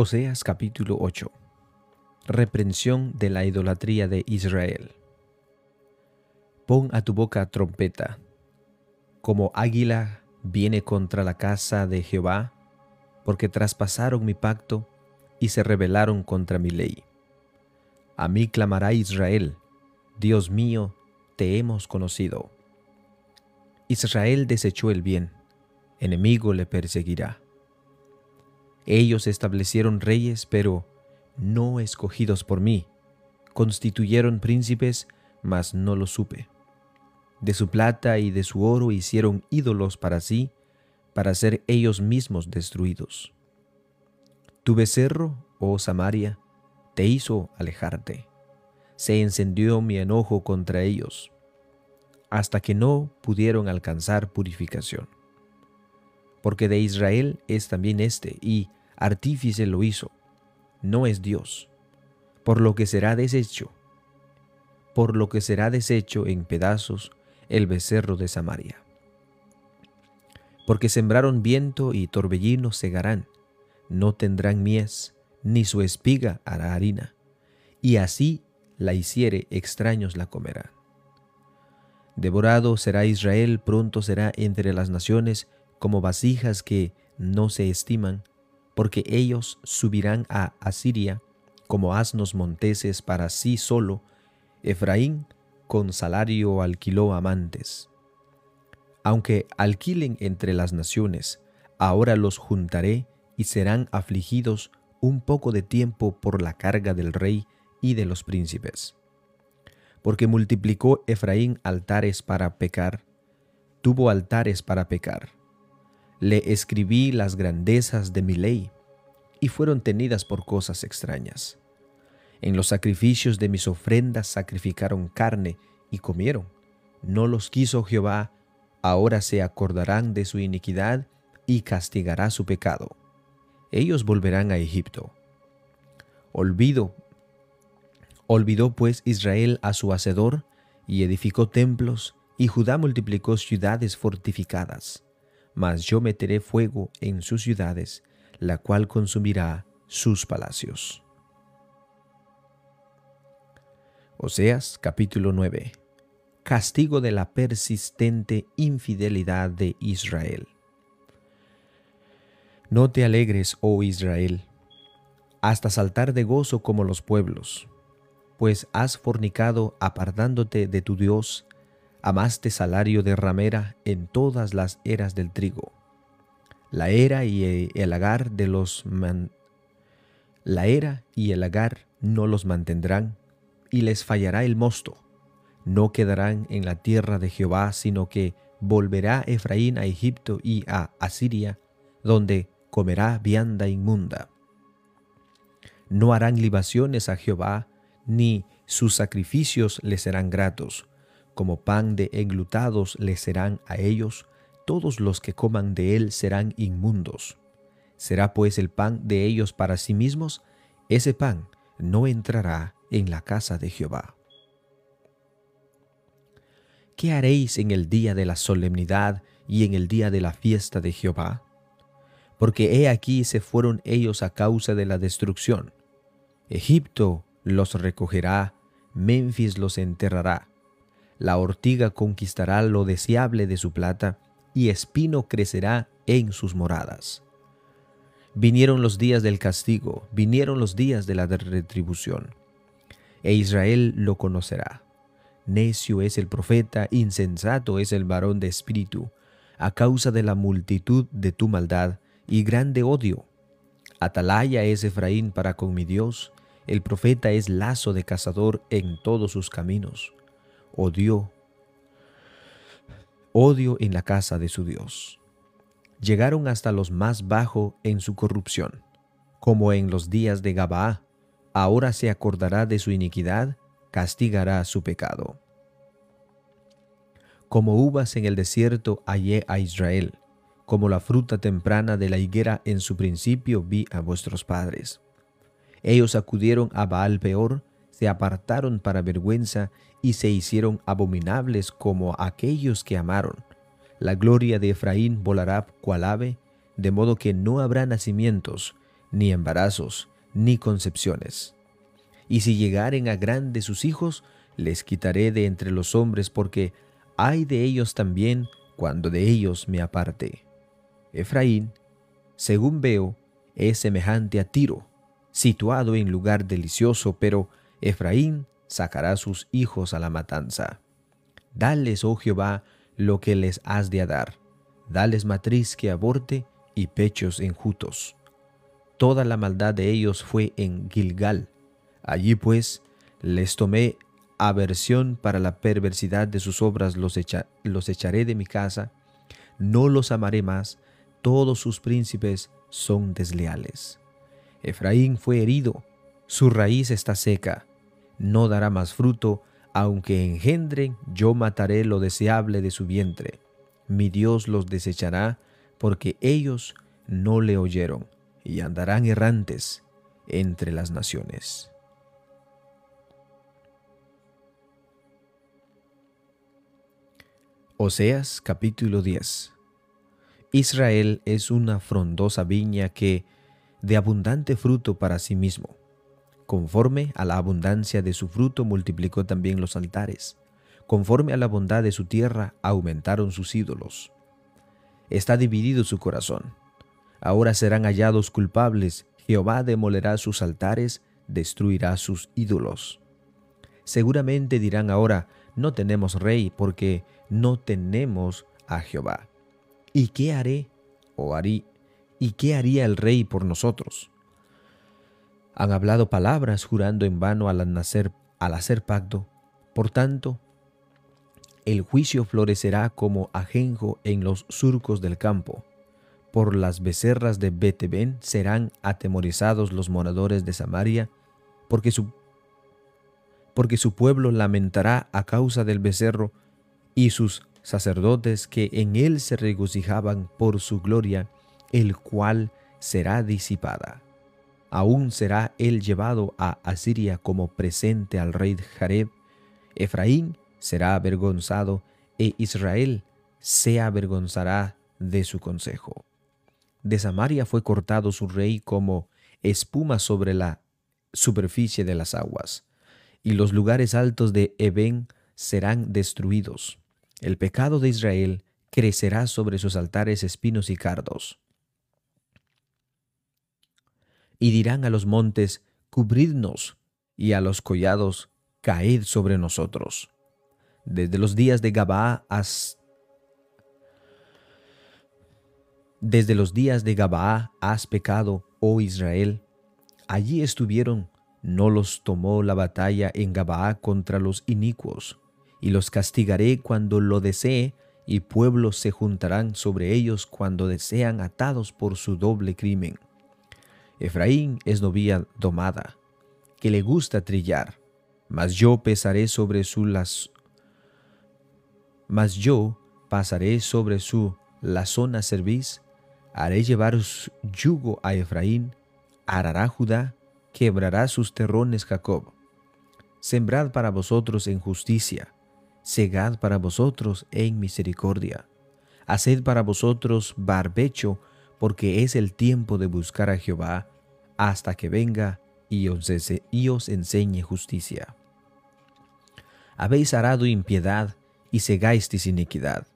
Oseas capítulo 8 Reprensión de la idolatría de Israel Pon a tu boca trompeta, como águila viene contra la casa de Jehová, porque traspasaron mi pacto y se rebelaron contra mi ley. A mí clamará Israel, Dios mío, te hemos conocido. Israel desechó el bien, enemigo le perseguirá. Ellos establecieron reyes, pero no escogidos por mí. Constituyeron príncipes, mas no lo supe. De su plata y de su oro hicieron ídolos para sí, para ser ellos mismos destruidos. Tu becerro, oh Samaria, te hizo alejarte. Se encendió mi enojo contra ellos, hasta que no pudieron alcanzar purificación. Porque de Israel es también este, y artífice lo hizo, no es Dios, por lo que será deshecho, por lo que será deshecho en pedazos el becerro de Samaria. Porque sembraron viento y torbellino segarán, no tendrán mies, ni su espiga hará harina, y así la hiciere extraños la comerán. Devorado será Israel, pronto será entre las naciones como vasijas que no se estiman, porque ellos subirán a Asiria como asnos monteses para sí solo, Efraín con salario alquiló amantes. Aunque alquilen entre las naciones, ahora los juntaré y serán afligidos un poco de tiempo por la carga del rey y de los príncipes. Porque multiplicó Efraín altares para pecar, tuvo altares para pecar le escribí las grandezas de mi ley, y fueron tenidas por cosas extrañas. En los sacrificios de mis ofrendas sacrificaron carne y comieron. No los quiso Jehová, ahora se acordarán de su iniquidad y castigará su pecado. Ellos volverán a Egipto. Olvido. Olvidó pues Israel a su hacedor y edificó templos, y Judá multiplicó ciudades fortificadas mas yo meteré fuego en sus ciudades, la cual consumirá sus palacios. Oseas capítulo 9 Castigo de la persistente infidelidad de Israel. No te alegres, oh Israel, hasta saltar de gozo como los pueblos, pues has fornicado apartándote de tu Dios amaste salario de ramera en todas las eras del trigo. La era y el agar de los la era y el agar no los mantendrán, y les fallará el mosto. No quedarán en la tierra de Jehová, sino que volverá Efraín a Egipto y a Asiria, donde comerá vianda inmunda. No harán libaciones a Jehová, ni sus sacrificios le serán gratos, como pan de englutados le serán a ellos, todos los que coman de él serán inmundos. ¿Será pues el pan de ellos para sí mismos? Ese pan no entrará en la casa de Jehová. ¿Qué haréis en el día de la solemnidad y en el día de la fiesta de Jehová? Porque he aquí se fueron ellos a causa de la destrucción. Egipto los recogerá, Memphis los enterrará, la ortiga conquistará lo deseable de su plata, y espino crecerá en sus moradas. Vinieron los días del castigo, vinieron los días de la retribución, e Israel lo conocerá. Necio es el profeta, insensato es el varón de espíritu, a causa de la multitud de tu maldad y grande odio. Atalaya es Efraín para con mi Dios, el profeta es lazo de cazador en todos sus caminos odió, odio en la casa de su Dios. Llegaron hasta los más bajos en su corrupción, como en los días de Gabaa. Ahora se acordará de su iniquidad, castigará su pecado. Como uvas en el desierto hallé a Israel, como la fruta temprana de la higuera en su principio vi a vuestros padres. Ellos acudieron a Baal peor, se apartaron para vergüenza y se hicieron abominables como aquellos que amaron. La gloria de Efraín volará cual ave, de modo que no habrá nacimientos, ni embarazos, ni concepciones. Y si llegaren a grandes sus hijos, les quitaré de entre los hombres, porque hay de ellos también cuando de ellos me aparte. Efraín, según veo, es semejante a Tiro, situado en lugar delicioso, pero Efraín sacará sus hijos a la matanza. Dales, oh Jehová, lo que les has de dar. Dales matriz que aborte y pechos enjutos. Toda la maldad de ellos fue en Gilgal. Allí pues les tomé aversión para la perversidad de sus obras, los, los echaré de mi casa, no los amaré más, todos sus príncipes son desleales. Efraín fue herido, su raíz está seca, no dará más fruto, aunque engendren, yo mataré lo deseable de su vientre. Mi Dios los desechará, porque ellos no le oyeron, y andarán errantes entre las naciones. Oseas capítulo 10 Israel es una frondosa viña que de abundante fruto para sí mismo. Conforme a la abundancia de su fruto multiplicó también los altares. Conforme a la bondad de su tierra aumentaron sus ídolos. Está dividido su corazón. Ahora serán hallados culpables. Jehová demolerá sus altares, destruirá sus ídolos. Seguramente dirán ahora, no tenemos rey porque no tenemos a Jehová. ¿Y qué haré o harí? ¿Y qué haría el rey por nosotros? Han hablado palabras jurando en vano al nacer, al hacer pacto. Por tanto, el juicio florecerá como ajenjo en los surcos del campo. Por las becerras de Betebén serán atemorizados los moradores de Samaria, porque su, porque su pueblo lamentará a causa del becerro y sus sacerdotes que en él se regocijaban por su gloria, el cual será disipada. Aún será él llevado a Asiria como presente al rey Jareb. Efraín será avergonzado e Israel se avergonzará de su consejo. De Samaria fue cortado su rey como espuma sobre la superficie de las aguas, y los lugares altos de Eben serán destruidos. El pecado de Israel crecerá sobre sus altares espinos y cardos. Y dirán a los montes, cubridnos, y a los collados, caed sobre nosotros. Desde los días de Gabaa has Desde los días de Gabaa has pecado, oh Israel. Allí estuvieron, no los tomó la batalla en Gabaa contra los inicuos y los castigaré cuando lo desee, y pueblos se juntarán sobre ellos cuando desean atados por su doble crimen. Efraín es novia domada, que le gusta trillar, mas yo pesaré sobre su las mas yo pasaré sobre su la zona cerviz, haré llevar yugo a Efraín, arará Judá, quebrará sus terrones Jacob. Sembrad para vosotros en justicia, segad para vosotros en misericordia. Haced para vosotros barbecho, porque es el tiempo de buscar a Jehová, hasta que venga y os, enseñe justicia. Habéis arado impiedad y segáis iniquidad.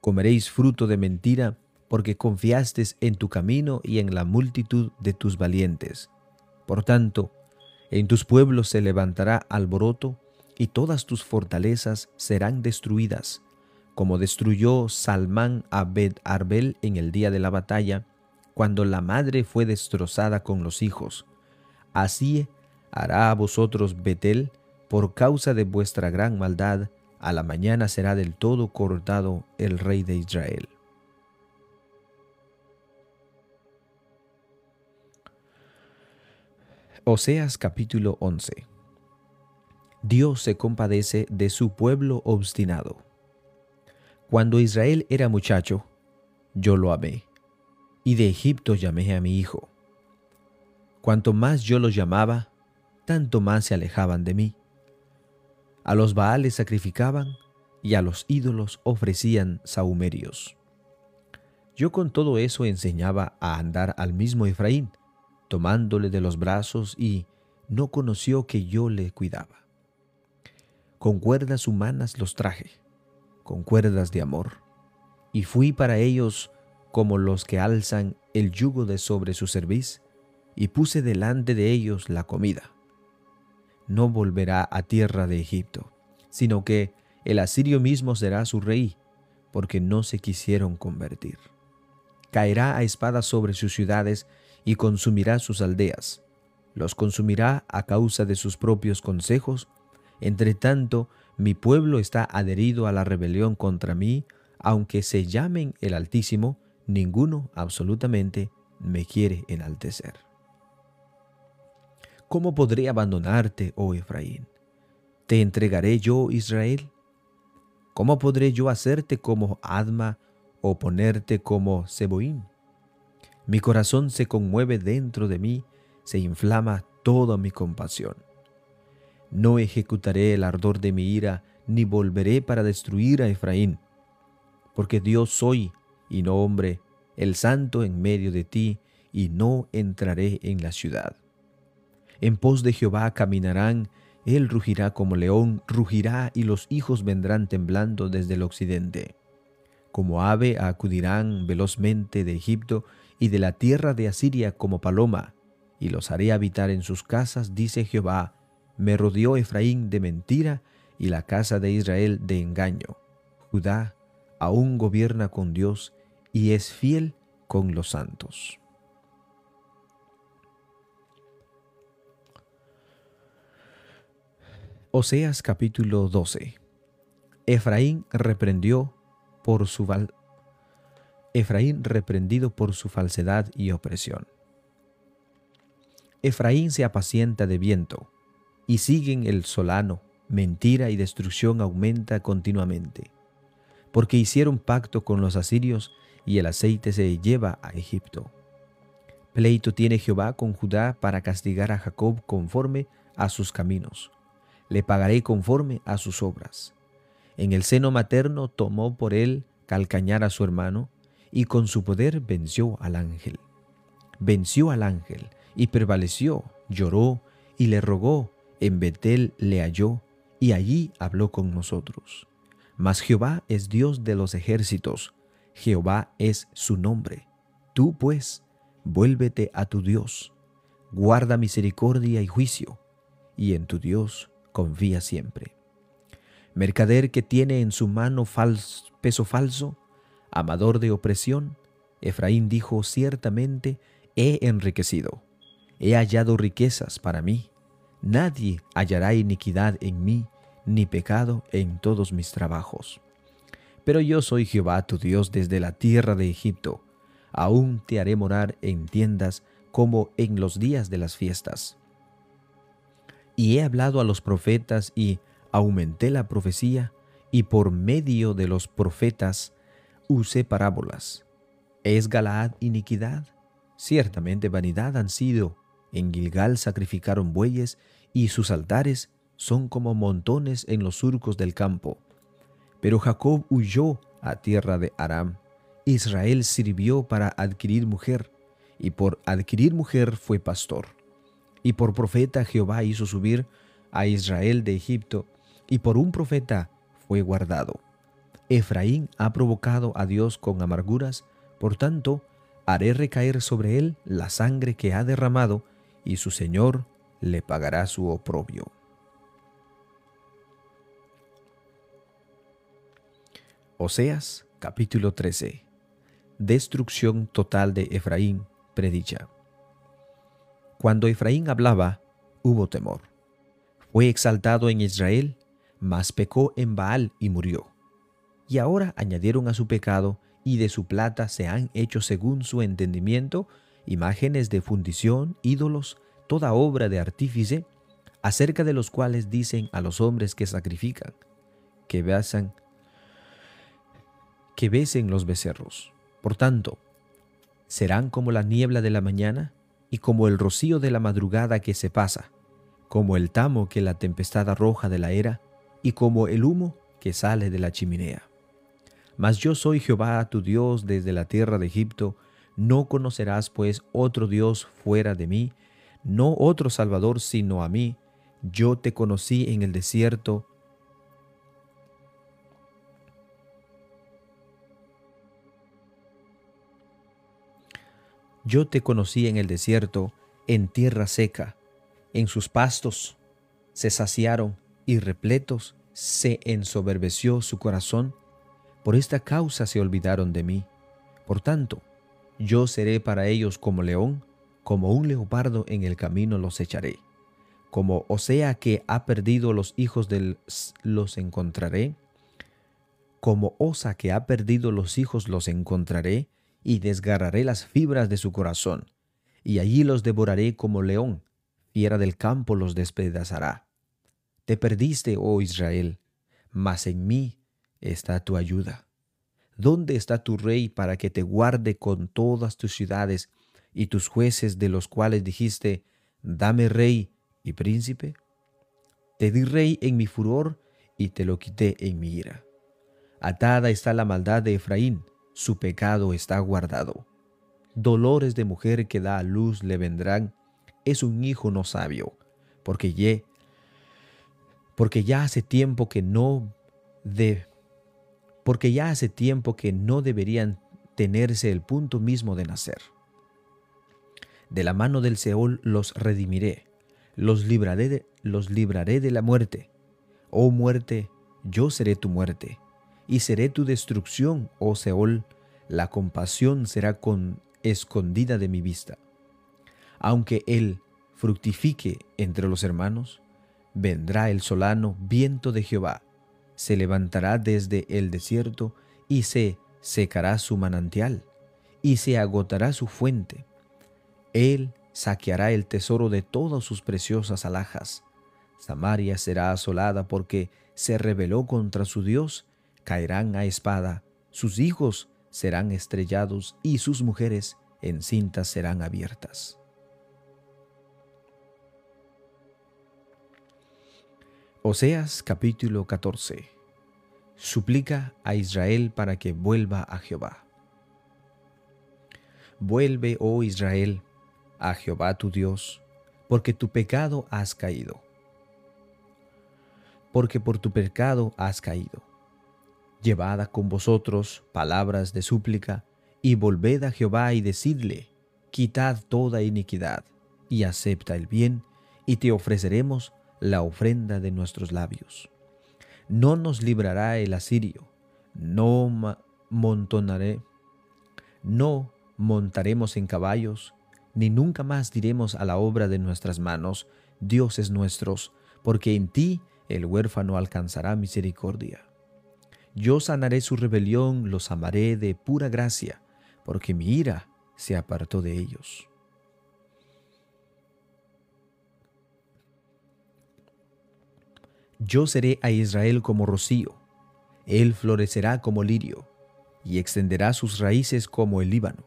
Comeréis fruto de mentira, porque confiasteis en tu camino y en la multitud de tus valientes. Por tanto, en tus pueblos se levantará alboroto, y todas tus fortalezas serán destruidas, como destruyó Salmán a Bet Arbel en el día de la batalla, cuando la madre fue destrozada con los hijos. Así hará a vosotros Betel, por causa de vuestra gran maldad, a la mañana será del todo cortado el rey de Israel. Oseas capítulo 11 Dios se compadece de su pueblo obstinado. Cuando Israel era muchacho, yo lo amé, y de Egipto llamé a mi hijo. Cuanto más yo los llamaba, tanto más se alejaban de mí. A los Baales sacrificaban y a los ídolos ofrecían sahumerios. Yo con todo eso enseñaba a andar al mismo Efraín, tomándole de los brazos y no conoció que yo le cuidaba. Con cuerdas humanas los traje, con cuerdas de amor, y fui para ellos como los que alzan el yugo de sobre su cerviz, y puse delante de ellos la comida. No volverá a tierra de Egipto, sino que el asirio mismo será su rey, porque no se quisieron convertir. Caerá a espada sobre sus ciudades y consumirá sus aldeas. Los consumirá a causa de sus propios consejos. Entre tanto, mi pueblo está adherido a la rebelión contra mí, aunque se llamen el Altísimo, ninguno absolutamente me quiere enaltecer. ¿Cómo podré abandonarte, oh Efraín? ¿Te entregaré yo, Israel? ¿Cómo podré yo hacerte como Adma o ponerte como Seboín? Mi corazón se conmueve dentro de mí, se inflama toda mi compasión. No ejecutaré el ardor de mi ira, ni volveré para destruir a Efraín, porque Dios soy y no hombre, el santo en medio de ti, y no entraré en la ciudad. En pos de Jehová caminarán, él rugirá como león, rugirá y los hijos vendrán temblando desde el occidente. Como ave acudirán velozmente de Egipto y de la tierra de Asiria como paloma, y los haré habitar en sus casas, dice Jehová. Me rodeó Efraín de mentira y la casa de Israel de engaño. Judá aún gobierna con Dios y es fiel con los santos. Oseas capítulo 12 Efraín reprendió por su Efraín reprendido por su falsedad y opresión. Efraín se apacienta de viento, y siguen el solano, mentira y destrucción aumenta continuamente, porque hicieron pacto con los asirios y el aceite se lleva a Egipto. Pleito tiene Jehová con Judá para castigar a Jacob conforme a sus caminos. Le pagaré conforme a sus obras. En el seno materno tomó por él calcañar a su hermano, y con su poder venció al ángel. Venció al ángel y prevaleció, lloró y le rogó, en Betel le halló y allí habló con nosotros. Mas Jehová es Dios de los ejércitos, Jehová es su nombre. Tú pues, vuélvete a tu Dios, guarda misericordia y juicio, y en tu Dios confía siempre. Mercader que tiene en su mano peso falso, amador de opresión, Efraín dijo ciertamente, he enriquecido, he hallado riquezas para mí, nadie hallará iniquidad en mí, ni pecado en todos mis trabajos. Pero yo soy Jehová tu Dios desde la tierra de Egipto, aún te haré morar en tiendas como en los días de las fiestas. Y he hablado a los profetas y aumenté la profecía, y por medio de los profetas usé parábolas. ¿Es Galaad iniquidad? Ciertamente vanidad han sido. En Gilgal sacrificaron bueyes y sus altares son como montones en los surcos del campo. Pero Jacob huyó a tierra de Aram. Israel sirvió para adquirir mujer, y por adquirir mujer fue pastor. Y por profeta Jehová hizo subir a Israel de Egipto, y por un profeta fue guardado. Efraín ha provocado a Dios con amarguras, por tanto, haré recaer sobre él la sangre que ha derramado, y su Señor le pagará su oprobio. Oseas capítulo 13 Destrucción total de Efraín predicha. Cuando Efraín hablaba, hubo temor. Fue exaltado en Israel, mas pecó en Baal y murió y ahora añadieron a su pecado y de su plata se han hecho según su entendimiento imágenes de fundición, ídolos, toda obra de artífice, acerca de los cuales dicen a los hombres que sacrifican, que besan, que besen los becerros. Por tanto, serán como la niebla de la mañana y como el rocío de la madrugada que se pasa, como el tamo que la tempestad arroja de la era y como el humo que sale de la chimenea. Mas yo soy Jehová tu Dios desde la tierra de Egipto, No conocerás pues otro Dios fuera de mí, no otro Salvador sino a mí. Yo te conocí en el desierto. Yo te conocí en el desierto, en tierra seca. En sus pastos se saciaron y repletos se ensoberbeció su corazón. Por esta causa se olvidaron de mí. Por tanto, yo seré para ellos como león, como un leopardo en el camino los echaré. Como Osea que ha perdido los hijos del los encontraré. Como osa que ha perdido los hijos los encontraré y desgarraré las fibras de su corazón. Y allí los devoraré como león, fiera del campo los despedazará. Te perdiste, oh Israel, mas en mí está tu ayuda. ¿Dónde está tu rey para que te guarde con todas tus ciudades y tus jueces de los cuales dijiste, dame rey y príncipe? Te di rey en mi furor y te lo quité en mi ira. Atada está la maldad de Efraín, su pecado está guardado. Dolores de mujer que da a luz le vendrán, es un hijo no sabio, porque porque ya hace tiempo que no de porque ya hace tiempo que no deberían tenerse el punto mismo de nacer. De la mano del Seol los redimiré, los libraré de, los libraré de la muerte. Oh muerte, yo seré tu muerte, y seré tu destrucción, oh Seol, la compasión será con escondida de mi vista. Aunque él fructifique entre los hermanos, vendrá el solano viento de Jehová, se levantará desde el desierto y se secará su manantial y se agotará su fuente. Él saqueará el tesoro de todas sus preciosas alhajas. Samaria será asolada porque se rebeló contra su Dios, caerán a espada, sus hijos serán estrellados y sus mujeres encintas serán abiertas. Oseas capítulo 14 Suplica a Israel para que vuelva a Jehová. Vuelve, oh Israel, a Jehová tu Dios, porque tu pecado has caído. Porque por tu pecado has caído. Llevad con vosotros palabras de súplica, y volved a Jehová y decidle, quitad toda iniquidad, y acepta el bien, y te ofreceremos la ofrenda de nuestros labios. No nos librará el asirio, no montonaré, no montaremos en caballos, ni nunca más diremos a la obra de nuestras manos, dioses nuestros, porque en ti el huérfano alcanzará misericordia. Yo sanaré su rebelión, los amaré de pura gracia, porque mi ira se apartó de ellos. Yo seré a Israel como rocío, él florecerá como lirio, y extenderá sus raíces como el Líbano.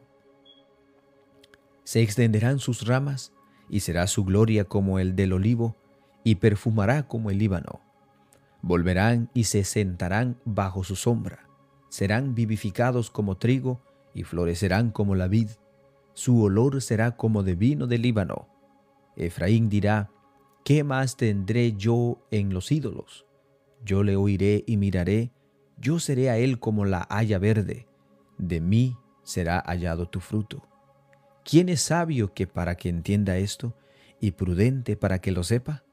Se extenderán sus ramas, y será su gloria como el del olivo, y perfumará como el Líbano. Volverán y se sentarán bajo su sombra, serán vivificados como trigo, y florecerán como la vid. Su olor será como de vino del Líbano. Efraín dirá, ¿Qué más tendré yo en los ídolos? Yo le oiré y miraré, yo seré a él como la haya verde, de mí será hallado tu fruto. ¿Quién es sabio que para que entienda esto, y prudente para que lo sepa?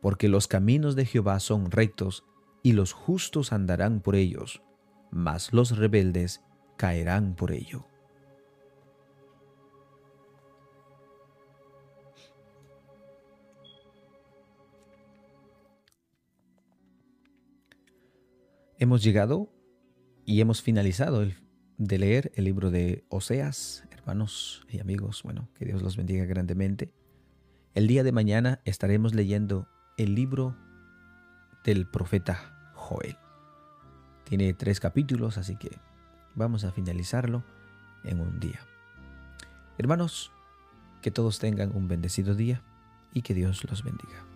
Porque los caminos de Jehová son rectos, y los justos andarán por ellos, mas los rebeldes caerán por ello. Hemos llegado y hemos finalizado de leer el libro de Oseas, hermanos y amigos. Bueno, que Dios los bendiga grandemente. El día de mañana estaremos leyendo el libro del profeta Joel. Tiene tres capítulos, así que vamos a finalizarlo en un día. Hermanos, que todos tengan un bendecido día y que Dios los bendiga.